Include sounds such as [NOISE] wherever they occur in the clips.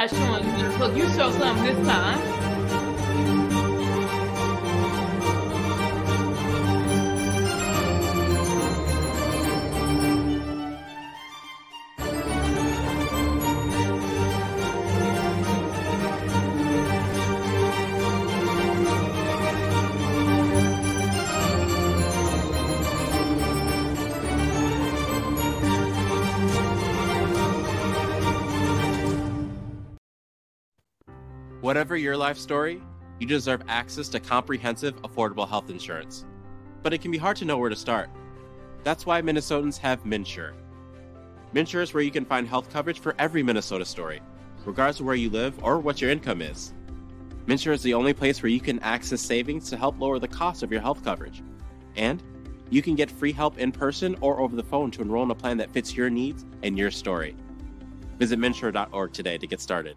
not showing you. Look, you show something this time. Your life story, you deserve access to comprehensive, affordable health insurance. But it can be hard to know where to start. That's why Minnesotans have MNsure. MNsure is where you can find health coverage for every Minnesota story, regardless of where you live or what your income is. MNsure is the only place where you can access savings to help lower the cost of your health coverage. And you can get free help in person or over the phone to enroll in a plan that fits your needs and your story. Visit MNsure.org today to get started.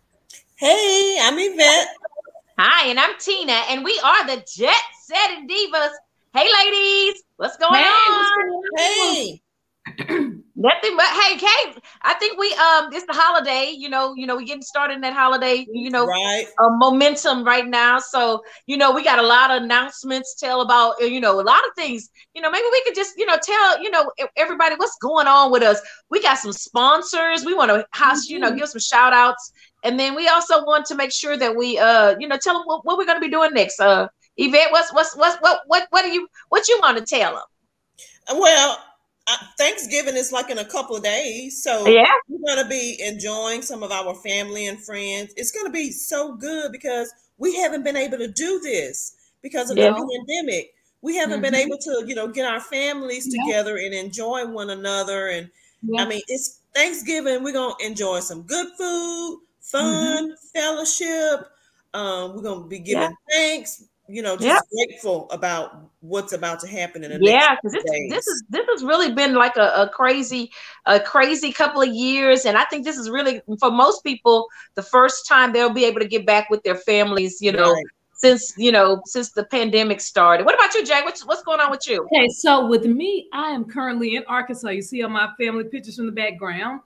Hey, I'm Yvette. Hi, and I'm Tina, and we are the Jet Setting Divas. Hey, ladies, what's going Hey, on? Hey, [CLEARS THROAT] Nothing but hey, Kate. I think we um, it's the holiday. You know, you know, we're getting started in that holiday. You know, right? uh, momentum right now. So, you know, we got a lot of announcements, tell about, uh, you know, a lot of things. You know, maybe we could just, you know, tell, you know, everybody what's going on with us. We got some sponsors. We want to house, you know, give some shout outs. And then we also want to make sure that we, uh, you know, tell them what, what we're going to be doing next. Uh, Yvette, what's, what's, what's, what, what, what do you, what you want to tell them? Well, Thanksgiving is like in a couple of days, so Yeah. we're gonna be enjoying some of our family and friends. It's gonna be so good because we haven't been able to do this because of Yeah. the pandemic. We haven't been Mhm. able to, you know, get our families Yeah. together and enjoy one another. And I mean, it's Thanksgiving. We're gonna enjoy some good food, fun, fellowship. Um, we're gonna be giving thanks. You know, just Yeah. grateful about what's about to happen in the yeah next because this, days. this is this has really been like a, a crazy a crazy couple of years and i think this is really for most people the first time they'll be able to get back with their families you know Right. since you know since the pandemic started what about you jay what's, what's going on with you Okay, so with me, I am currently in Arkansas. You see all my family pictures from the background.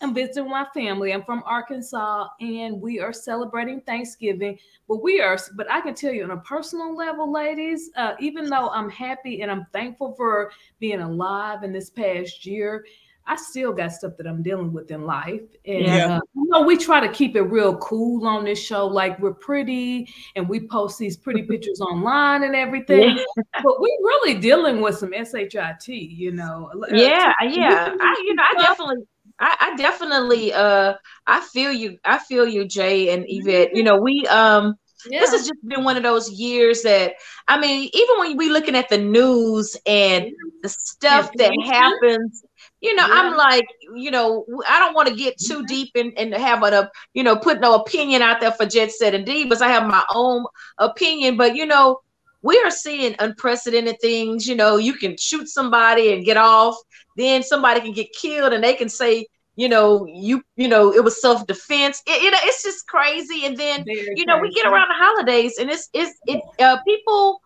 I'm visiting my family. I'm from Arkansas, and we are celebrating Thanksgiving. But we are, but I can tell you on a personal level, ladies, uh, even though I'm happy and I'm thankful for being alive in this past year, I still got stuff that I'm dealing with in life. And Yeah. uh, you know, we try to keep it real cool on this show. Like we're pretty and we post these pretty [LAUGHS] pictures online and everything. But we're really dealing with some SHIT, you know. Uh, yeah yeah i you know i [LAUGHS] definitely I, I definitely uh i feel you i feel you jay and yvette you know we um yeah. this has just been one of those years that I mean, even when we looking at the news and the stuff that happens, you know, I'm like, you know, I don't want to get too deep in and have a, you know, put no opinion out there for Jet Setting Divas. I have my own opinion, but you know, we are seeing unprecedented things. You know, you can shoot somebody and get off, then somebody can get killed, and they can say, you know, you, you know, it was self defense. It, you know, it's just crazy. And then Very you know we get around the holidays and it's it's it uh people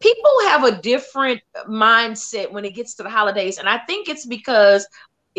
people have a different mindset when it gets to the holidays and i think it's because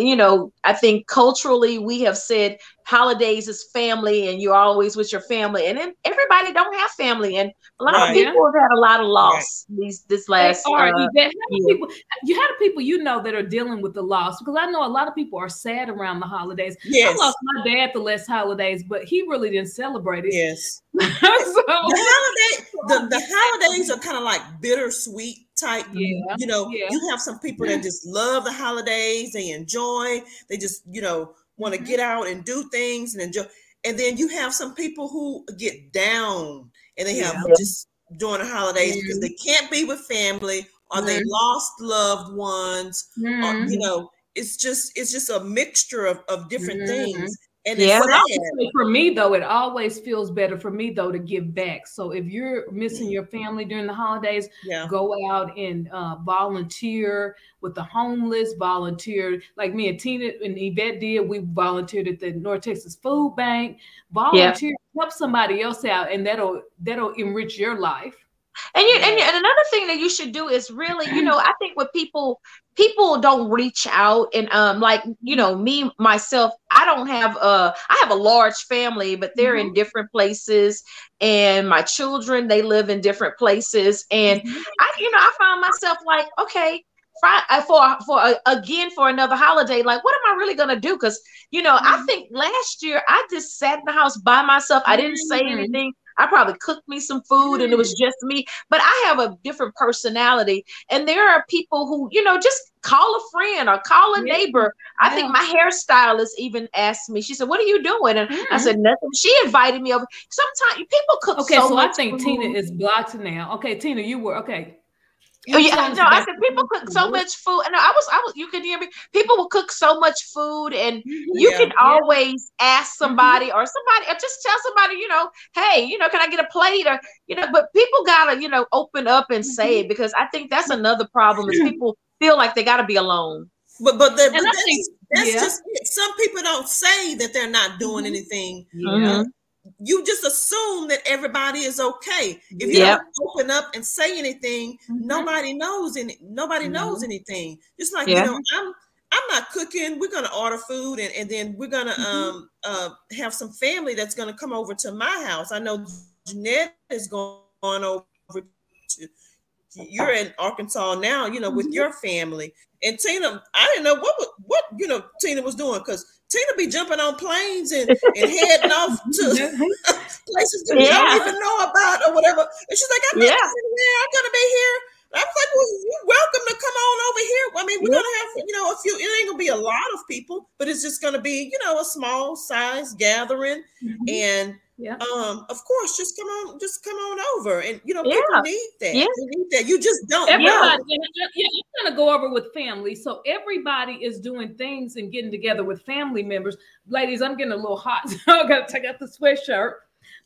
you know i think culturally we have said holidays is family and you're always with your family and then everybody don't have family and a lot Right. of people have had a lot of loss these this They last are, uh, Yvette. How year. people, you how do people you know that are dealing with the loss? Because I know a lot of people are sad around the holidays. Yes. I lost my dad the last holidays, but he really didn't celebrate it. Yes. [LAUGHS] so, The holiday, the, the [LAUGHS] holidays are kind of like bittersweet type. Yeah, You know, yeah. you have some people that just love the holidays, they enjoy, they just, you know, want to Mhm. get out and do things and enjoy. And then you have some people who get down and they have Yeah. just during the holidays because they can't be with family or they Mhm. lost loved ones or you know it's just it's just a mixture of, of different mm-hmm. things and yeah. for me though, it always feels better for me though to give back. So if you're missing your family during the holidays, yeah. go out and uh, volunteer with the homeless. Volunteer like me and Tina and Yvette did. We volunteered at the North Texas Food Bank. Volunteer, yeah. help somebody else out, and that'll that'll enrich your life. And you, and, and another thing that you should do is really, you know, I think what people people don't reach out and um like you know me myself i don't have a i have a large family but they're mm-hmm. in different places and my children they live in different places and mm-hmm. i you know i found myself like okay uh, for for uh, again for another holiday like what am i really gonna do because you know mm-hmm. i think last year i just sat in the house by myself i didn't say mm-hmm. anything I probably cooked me some food and it was just me, but I have a different personality. And there are people who, you know, just call a friend or call a neighbor. I yeah. think my hairstylist even asked me, she said, What are you doing? And mm-hmm. I said, Nothing. She invited me over. Sometimes people cook so okay, so, so I think food. Tina is blocked now. Okay, Tina, you were okay. Oh, yeah, no, I said people cook so much food, and I was, I was, you can hear me. People will cook so much food, and mm-hmm. you yeah, can yeah. always ask mm-hmm. somebody mm-hmm. or somebody, or just tell somebody, you know, hey, you know, can I get a plate, or you know, but people gotta, you know, open up and mm-hmm. say it because I think that's another problem is people feel like they gotta be alone. But but, the, but that's, think, that's yeah. just some people don't say that they're not doing mm-hmm. anything. Yeah you just assume that everybody is okay. If you yep. don't open up and say anything, mm-hmm. nobody knows any nobody mm-hmm. knows anything. Just like yeah. you know, I'm I'm not cooking. We're gonna order food and, and then we're gonna mm-hmm. um uh have some family that's gonna come over to my house. I know Jeanette is going over to you're in Arkansas now, you know, with mm-hmm. your family. And Tina, I didn't know what what you know Tina was doing because Tina be jumping on planes and, [LAUGHS] and heading off to [LAUGHS] places that yeah. we don't even know about or whatever. And she's like, I'm not yeah. here. I'm gonna be here. I'm like, well, you're welcome to come on over here. I mean, we're yeah. gonna have, you know, a few. It ain't gonna be a lot of people, but it's just gonna be, you know, a small size gathering, mm-hmm. and yeah. Um, of course, just come on, just come on over. And you know, yeah. people need that. Yeah. They need that. You just don't everybody, know. Yeah, I'm gonna go over with family. So everybody is doing things and getting together with family members. Ladies, I'm getting a little hot, so [LAUGHS] I gotta take out the sweatshirt.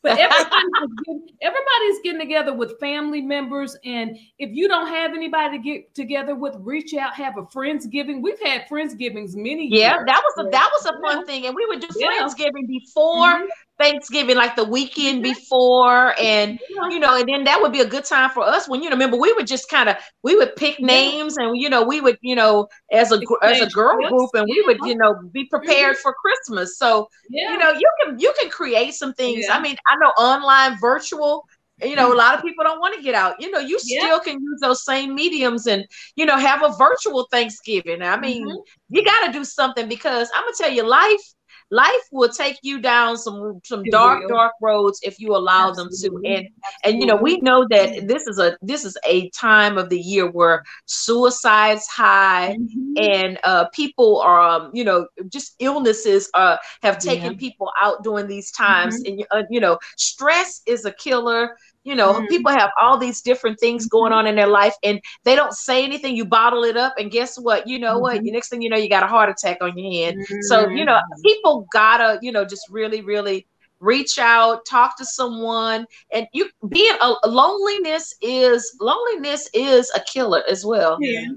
But [LAUGHS] everybody's, getting, everybody's getting together with family members. And if you don't have anybody to get together with, reach out, have a Friendsgiving. We've had Friendsgivings many yeah, years. Yeah, that was a that was a fun yeah. thing. And we would do Friendsgiving before mm-hmm. Thanksgiving, like the weekend before, and you know, and then that would be a good time for us when you know. Remember, we would just kind of we would pick names, and you know, we would you know as a as a girl group, and we would you know be prepared for Christmas. So you know, you can you can create some things. I mean, I know online, virtual. You know, a lot of people don't want to get out. You know, you still can use those same mediums and you know have a virtual Thanksgiving. I mean, mm-hmm. you got to do something because I'm gonna tell you, life life will take you down some some dark dark roads if you allow Absolutely. them to and and you know we know that this is a this is a time of the year where suicides high mm-hmm. and uh people are um, you know just illnesses uh have taken yeah. people out during these times mm-hmm. and uh, you know stress is a killer you know mm-hmm. people have all these different things going mm-hmm. on in their life and they don't say anything you bottle it up and guess what you know mm-hmm. what the next thing you know you got a heart attack on your hand so you know mm-hmm. people gotta you know just really really reach out talk to someone and you being a loneliness is loneliness is a killer as well yeah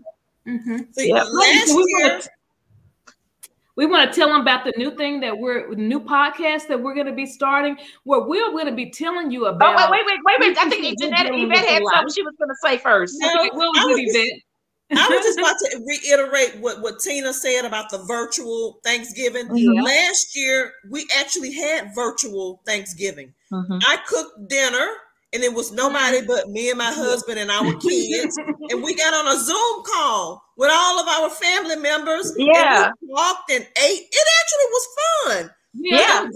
mm-hmm. so yeah. last year we want to tell them about the new thing that we're new podcast that we're going to be starting, where we're going to be telling you about. Oh, wait, wait, wait, wait, wait. I think Jeanette, Yvette had something she was going to say first. No, okay, well, I, was just, I was just about [LAUGHS] to reiterate what, what Tina said about the virtual Thanksgiving. Mm-hmm. Last year, we actually had virtual Thanksgiving. Mm-hmm. I cooked dinner and it was nobody but me and my husband and our kids. [LAUGHS] and we got on a Zoom call with all of our family members. Yeah. And we walked and ate. It actually was fun. Yeah.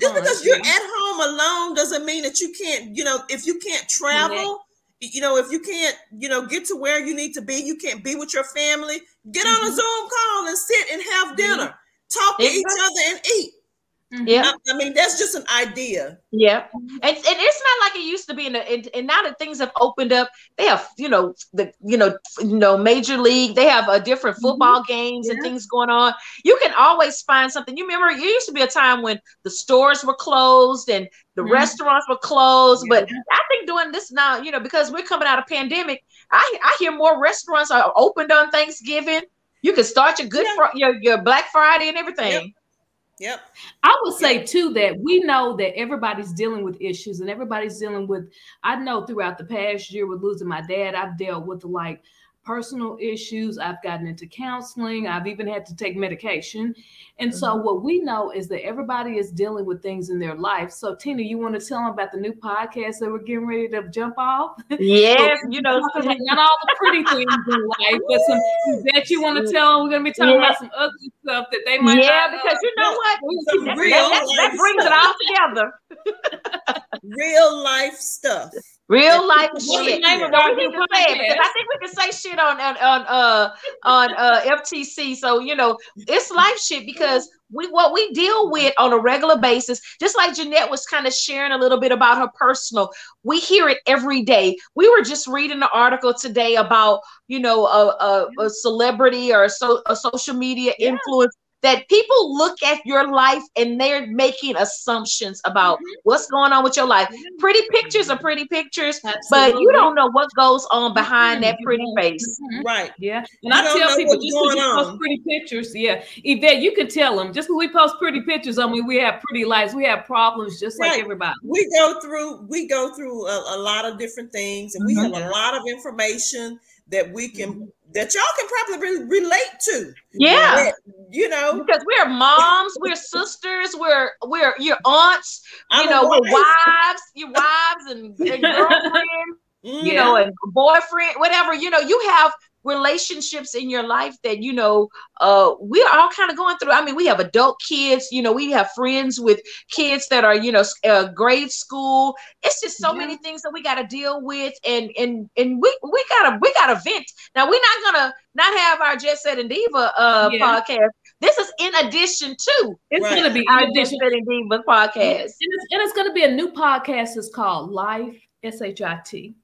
Just because you're at home alone doesn't mean that you can't, you know, if you can't travel, you know, if you can't, you know, get to where you need to be, you can't be with your family, get mm-hmm. on a mm-hmm. Zoom call and sit and have dinner, mm-hmm. talk to each other and eat. Mm-hmm. Yeah, I, I, mean that's just an idea. Yeah, and, and it's not like it used to be. In the, and, and now that things have opened up, they have you know the you know you know major league. They have a different mm-hmm. football mm-hmm. games yeah. and things going on. You can always find something. You remember, it used to be a time when the stores were closed and the mm-hmm. restaurants were closed. Yeah. But I think doing this now, you know, because we're coming out of pandemic, I I hear more restaurants are opened on Thanksgiving. You can start your good yeah. fr- your your Black Friday and everything. Yep. Yep. I would say yep. too that we know that everybody's dealing with issues and everybody's dealing with. I know throughout the past year with losing my dad, I've dealt with like personal issues. I've gotten into counseling. I've even had to take medication. And mm-hmm. so, what we know is that everybody is dealing with things in their life. So, Tina, you want to tell them about the new podcast that we're getting ready to jump off? [LAUGHS] Yes, you know, not all the pretty things in life, but some that you want to tell them. We're going to be talking yeah. about some ugly stuff that they might. Yeah, because you know what? That, that, that brings it all together. [LAUGHS] Real life stuff. Real life shit. Name yeah. I think we can say shit on on, on uh on uh FTC. So you know it's life shit because we what we deal with on a regular basis. Just like Jeanette was kind of sharing a little bit about her personal, we hear it every day. We were just reading the article today about you know a, a, a celebrity or a, so, a social media yeah. influence that people look at your life and they're making assumptions about mm-hmm. what's going on with your life. Pretty pictures are pretty pictures, Absolutely. but you don't know what goes on behind mm-hmm. that pretty face. Mm-hmm. Right. Yeah. And you I tell people just because we post pretty pictures, yeah. Yvette, you can tell them just because we post pretty pictures, I mean we have pretty lives, we have problems just right. like everybody. We go through we go through a, a lot of different things and we have a mm-hmm. lot of information that we can mm-hmm. That y'all can probably relate to. Yeah. That, you know, because we're moms, we're sisters, we're we're your aunts, I'm you know, we're wives, your wives and, and [LAUGHS] girlfriends, you know, and boyfriend, whatever, you know, you have relationships in your life that you know uh we are all kind of going through. I mean we have adult kids you know we have friends with kids that are you know uh, grade school. It's just so yeah. many things that we got to deal with and and and we we gotta we gotta vent. Now we're not gonna not have our jet set and diva uh yeah. podcast. This is in addition to it's right. gonna be our jet set and diva podcast. And it's, and it's gonna be a new podcast. It's called life s-h-i-t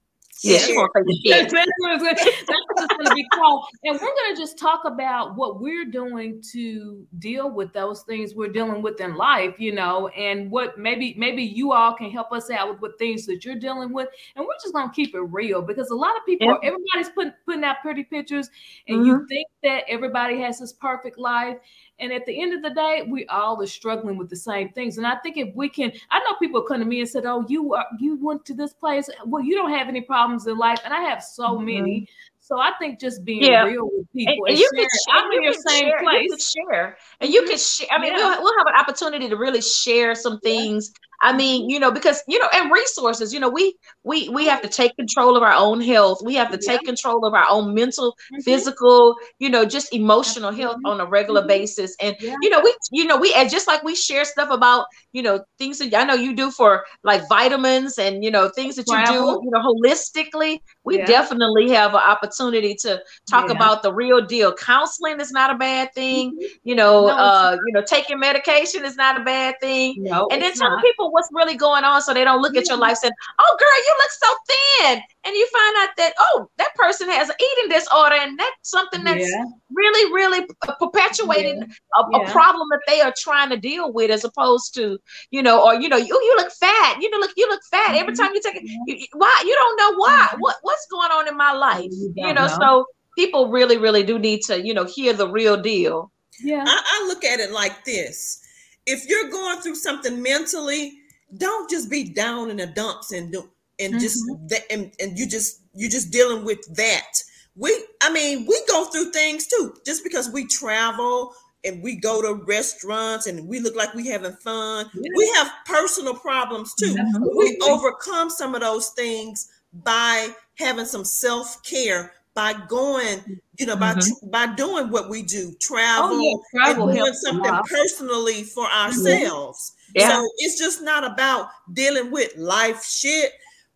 yeah, [LAUGHS] that's what it's going to be called. And we're going to just talk about what we're doing to deal with those things we're dealing with in life, you know, and what maybe maybe you all can help us out with what things that you're dealing with. And we're just going to keep it real because a lot of people, yeah. everybody's putting putting out pretty pictures, and mm-hmm. you think that everybody has this perfect life. And at the end of the day, we all are struggling with the same things. And I think if we can, I know people come to me and said, "Oh, you are, you went to this place. Well, you don't have any problems in life," and I have so mm-hmm. many. So I think just being yeah. real with people and, and, and you sharing, can share, I'm in your same share, place. You can share, and you can share. I mean, yeah. we'll, we'll have an opportunity to really share some things I mean, you know, because you know, and resources, you know, we we we have to take control of our own health. We have to take control of our own mental, mm-hmm. physical, you know, just emotional health on a regular mm-hmm. basis. And yeah. you know, we you know, we and just like we share stuff about, you know, things that I know you do for like vitamins and you know, things that you do, you know, holistically, we yeah. definitely have an opportunity to talk about the real deal. Counseling is not a bad thing, mm-hmm. you know, no, uh, you know, taking medication is not a bad thing. No, and then some people what's really going on so they don't look at your life saying, oh, girl, you look so thin. And you find out that, oh, that person has an eating disorder and that's something that's yeah. really, really perpetuating yeah. A, yeah. a, problem that they are trying to deal with as opposed to, you know, or, you know, you, you look fat, you know, look, you look fat. Mm-hmm. Every time you take it, you, why? You don't know why. Mm-hmm. What, what's going on in my life? You, you know, know, so people really, really do need to, you know, hear the real deal. Yeah. I, I look at it like this if you're going through something mentally, don't just be down in the dumps and do and mm-hmm. just and, and you just you're just dealing with that. We I mean, we go through things too. Just because we travel and we go to restaurants and we look like we having fun, yeah. we have personal problems too. We overcome some of those things by having some self-care by going, you know, by mm-hmm. by doing what we do, travel, oh, yeah. travel and doing something personally for ourselves. Yeah. So it's just not about dealing with life shit.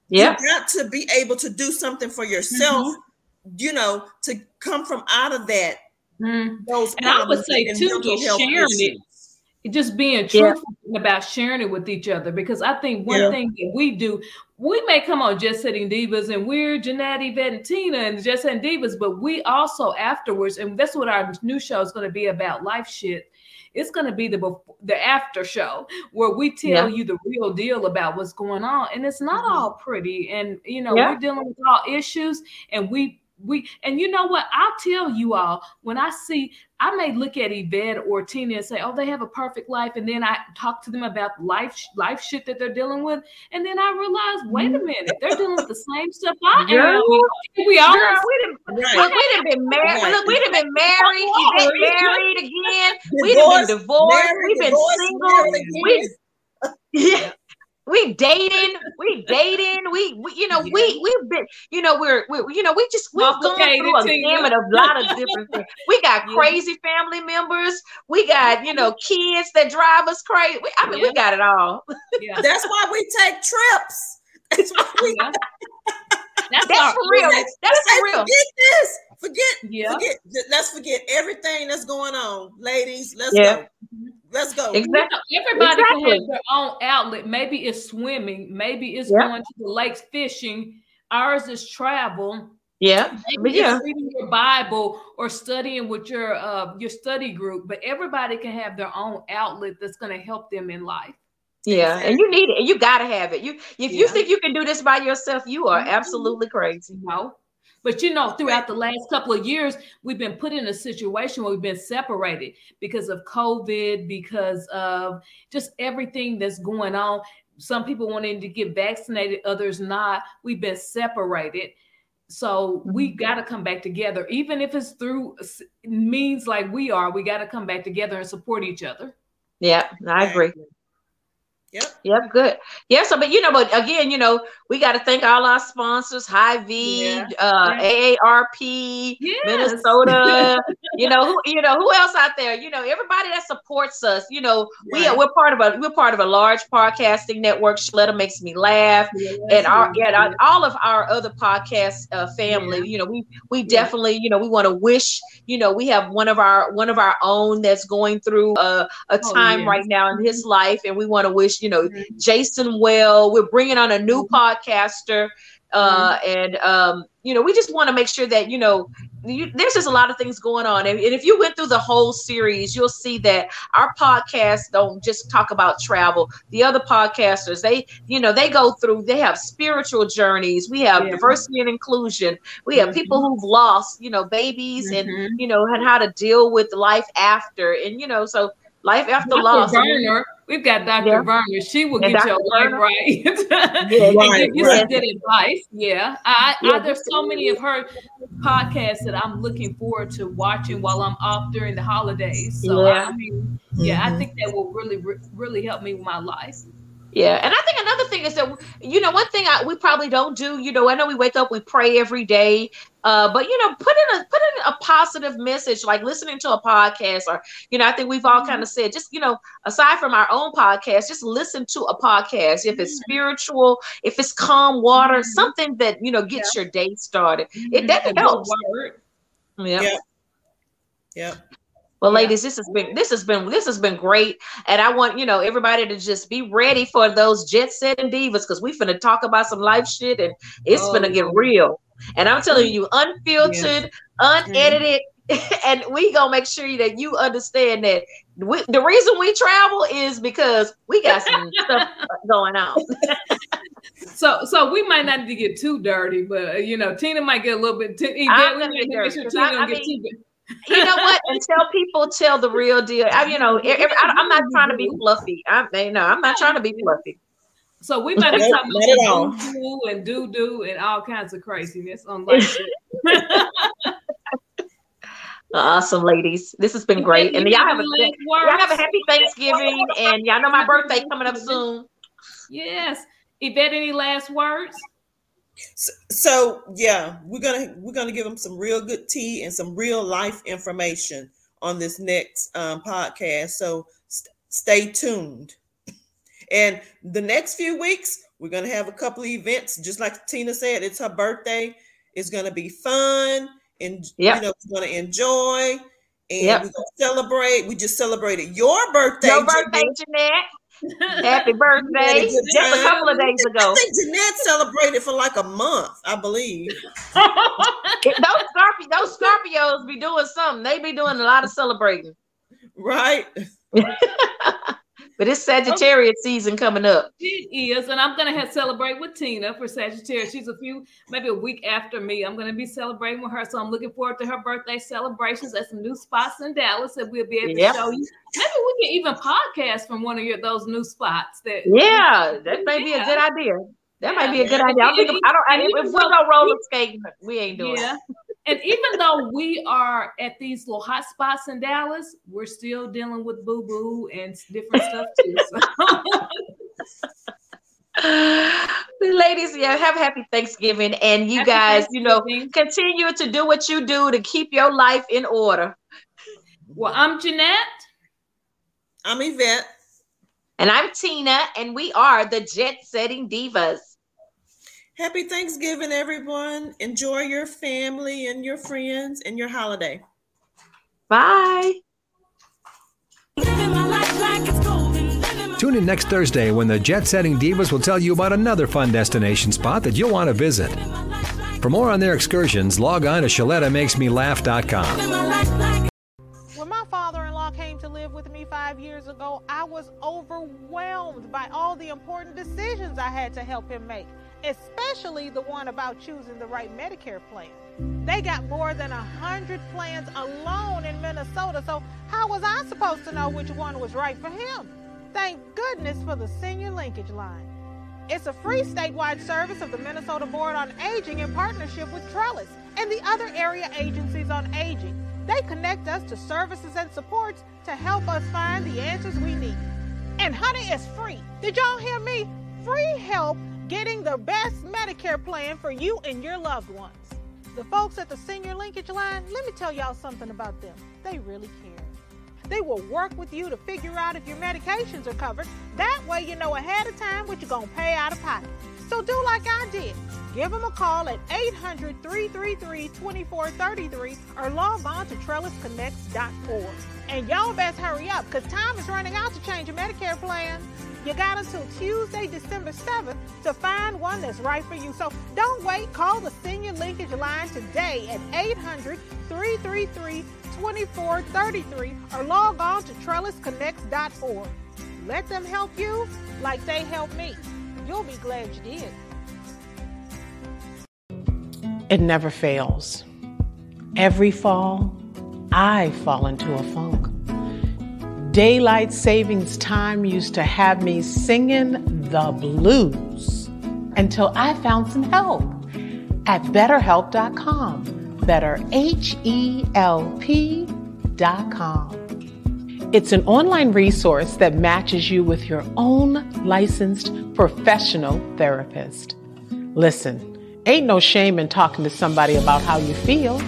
Yeah. You got to be able to do something for yourself, mm-hmm. you know, to come from out of that. Mm. Those and I would say too, just sharing issues. it just being truthful yeah. about sharing it with each other because I think one yeah. thing that we do, we may come on Jet Setting Divas and we're Jeanette, Yvette, and Tina and Jet Setting Divas, but we also afterwards, and that's what our new show is going to be about life shit. It's going to be the the after show where we tell yeah. you the real deal about what's going on, and it's not mm-hmm. all pretty. And you know, we're dealing with all issues, and we we and you know what? I'll tell you all when i see i may look at yvette or tina and say oh they have a perfect life and then i talk to them about life life shit that they're dealing with and then i realize wait a mm-hmm. minute they're dealing with the same stuff i am. We all Girl, we'd have, right. we'd have been married right. look we'd have been married yvette married again we'd have been divorced we've been single we [LAUGHS] yeah we dating, we dating, we, we you know, yeah. we we've been, you know, we're we, you know, we just we've gone through a gamut of a lot of different things. We got [LAUGHS] yeah. crazy family members, we got you know kids that drive us crazy. We, I mean, yeah. we got it all. Yeah. That's why we take trips. That's why we. That's, that's for real. That's, that's for real. Forget this. Forget. Yeah. Forget. Let's forget everything that's going on, ladies. Let's yeah. go. Let's go. Exactly. Everybody exactly. can have their own outlet. Maybe it's swimming. Maybe it's yep. going to the lakes fishing. Ours is travel. Yeah, Maybe yeah. reading your Bible or studying with your uh, your study group. But everybody can have their own outlet that's going to help them in life. Yeah, and you need it. You got to have it. You if yeah. you think you can do this by yourself, you are mm-hmm. absolutely crazy. No, but you know, throughout the last couple of years, we've been put in a situation where we've been separated because of COVID, because of just everything that's going on. Some people wanting to get vaccinated, others not. We've been separated. So we mm-hmm. got to come back together, even if it's through means like we are. We got to come back together and support each other. Yeah, I agree. Yep. Yep. Good. Yeah. So, but you know, but again, you know, we got to thank all our sponsors: Hy-Vee, yeah. uh, yeah. AARP, yes. Minnesota. [LAUGHS] you know, who you know who else out there? You know, everybody that supports us. You know, yeah. we are we're part of a we're part of a large podcasting network. Sheletta makes me laugh, and our yeah, all of our other podcast uh, family. You know, we we definitely you know we want to wish you know we have one of our one of our own that's going through a, a oh, time right now in his life, and we want to wish you know, mm-hmm. Jason Well. We're bringing on a new mm-hmm. podcaster. Uh, mm-hmm. and um, you know, we just want to make sure that you know, you, there's just a lot of things going on. And, and, if you went through the whole series, you'll see that our podcasts don't just talk about travel. The other podcasters, they, you know, they go through. They have spiritual journeys. We have yeah. diversity and inclusion. We have mm-hmm. people who've lost, you know, babies, mm-hmm. and you know, and how to deal with life after. And you know, so life after loss. We've got Dr. Yeah. Werner. She will and get Dr. your life right. [LAUGHS] yeah, right, give you right. some good advice. Yeah. I, yeah. I, there's so many of her podcasts that I'm looking forward to watching while I'm off during the holidays. So yeah. I mean, yeah, mm-hmm. I think that will really, really help me with my life. Yeah, and I think another thing is that you know one thing I, we probably don't do. You know, I know we wake up, we pray every day, uh, but you know, put in a put in a positive message, like listening to a podcast, or you know, I think we've all mm-hmm. kind of said, just you know, aside from our own podcast, just listen to a podcast. If it's mm-hmm. spiritual, if it's calm water, mm-hmm. something that you know gets yeah. your day started, it mm-hmm. that helps. Yeah. Yep. yep. Well, yeah. ladies, this has been this has been this has been great, and I want you know everybody to just be ready for those jet setting divas because we're finna talk about some life shit, and it's oh, gonna get real. And I'm telling you, unfiltered, unedited, [LAUGHS] and we gonna make sure that you understand that we, the reason we travel is because we got some [LAUGHS] stuff going on. so, so we might not need to get too dirty, but uh, you know, Tina might get a little bit. T- I'm gonna get dirty. I, I mean, you know what? and [LAUGHS] tell people tell the real deal, I, you know, every, I, am not trying to be mm-hmm. fluffy. I'm, you know, I'm not trying to be [LAUGHS] fluffy. So we might be talking about doo and doo doo and all kinds of craziness on [LAUGHS] like Awesome, ladies. This has been great. And y'all have a y'all have a happy Thanksgiving. And y'all know my birthday coming up soon. Yes. Yvette, any last words? So, so, yeah, we're gonna we're gonna give them some real good tea and some real life information on this next um, podcast. So st- stay tuned. And the next few weeks, we're gonna have a couple of events, just like Tina said. It's her birthday. It's gonna be fun, and yep. you know, we're gonna enjoy. And yep. we're gonna celebrate. We just celebrated your birthday. Your birthday, Jeanette. Happy [LAUGHS] birthday! Just a couple of days ago. I think Jeanette celebrated for like a month, I believe. [LAUGHS] those Scorpio, those Scorpios be doing something. They be doing a lot of celebrating. Right. [LAUGHS] But it's Sagittarius okay. season coming up. It is, and I'm gonna have celebrate with Tina for Sagittarius. She's a few, maybe a week after me. I'm gonna be celebrating with her, so I'm looking forward to her birthday celebrations at some new spots in Dallas that we'll be able yep. to show you. Maybe we can even podcast from one of your those new spots. That yeah, that may be a good idea. That might be a good idea. I, think, I don't. I, if we go roller skating, we ain't doing. Yeah. It and even though we are at these little hot spots in Dallas, we're still dealing with boo boo and different stuff too. So. [LAUGHS] Ladies, yeah, have a happy Thanksgiving. And you happy guys, you know, continue to do what you do to keep your life in order. Well, I'm Jeanette. I'm Yvette. And I'm Tina, and we are the Jet Setting Divas. Happy Thanksgiving, everyone. Enjoy your family and your friends and your holiday. Bye. Tune in next Thursday when the Jet Setting Divas will tell you about another fun destination spot that you'll want to visit. For more on their excursions, log on to ShelettaMakesMeLaugh.com. Five years ago, I was overwhelmed by all the important decisions I had to help him make, especially the one about choosing the right Medicare plan. They got more than 100 plans alone in Minnesota, so how was I supposed to know which one was right for him? Thank goodness for the senior linkage line. It's a free statewide service of the Minnesota Board on Aging in partnership with Trellis and the other area agencies on aging. They connect us to services and supports to help us find the answers we need. And honey, it's free. Did y'all hear me? Free help getting the best Medicare plan for you and your loved ones. The folks at the Senior Linkage Line, let me tell y'all something about them. They really care. They will work with you to figure out if your medications are covered. That way, you know ahead of time what you're going to pay out of pocket. So do like I did. Give them a call at 800 333 2433 or log on to trellisconnects.org. And y'all best hurry up because time is running out to change your Medicare plan. You got until Tuesday, December 7th to find one that's right for you. So don't wait. Call the Senior Linkage Line today at 800 333 2433 or log on to trellisconnects.org. Let them help you like they helped me. You'll be glad you did. It never fails. Every fall, I fall into a funk. Daylight savings time used to have me singing the blues until I found some help at betterhelp.com. Better H E L P.com. It's an online resource that matches you with your own licensed professional therapist. Listen, ain't no shame in talking to somebody about how you feel.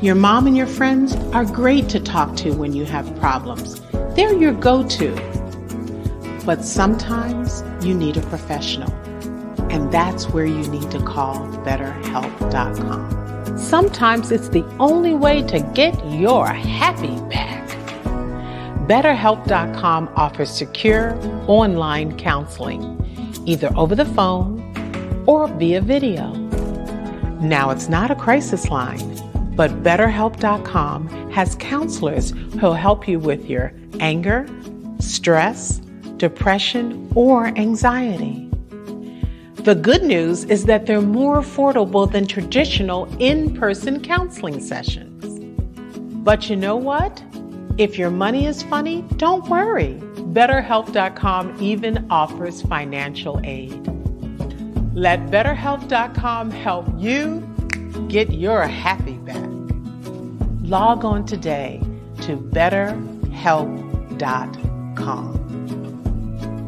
Your mom and your friends are great to talk to when you have problems. They're your go to. But sometimes you need a professional, and that's where you need to call BetterHelp.com. Sometimes it's the only way to get your happy back. BetterHelp.com offers secure online counseling, either over the phone or via video. Now, it's not a crisis line, but BetterHelp.com has counselors who'll help you with your anger, stress, depression, or anxiety. The good news is that they're more affordable than traditional in person counseling sessions. But you know what? If your money is funny, don't worry. BetterHelp.com even offers financial aid. Let BetterHelp.com help you get your happy back. Log on today to BetterHelp.com.